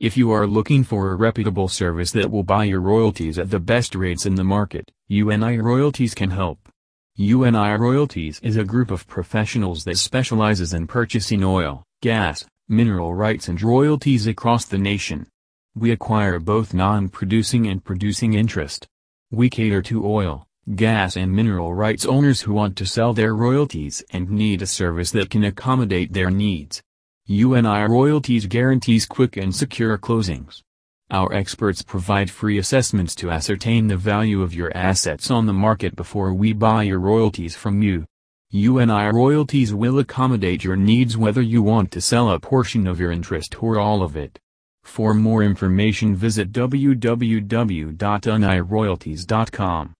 If you are looking for a reputable service that will buy your royalties at the best rates in the market, UNI Royalties can help. UNI Royalties is a group of professionals that specializes in purchasing oil, gas, mineral rights and royalties across the nation. We acquire both non-producing and producing interest. We cater to oil, gas and mineral rights owners who want to sell their royalties and need a service that can accommodate their needs. UNI Royalties guarantees quick and secure closings. Our experts provide free assessments to ascertain the value of your assets on the market before we buy your royalties from you. UNI Royalties will accommodate your needs whether you want to sell a portion of your interest or all of it. For more information visit www.uniroyalties.com.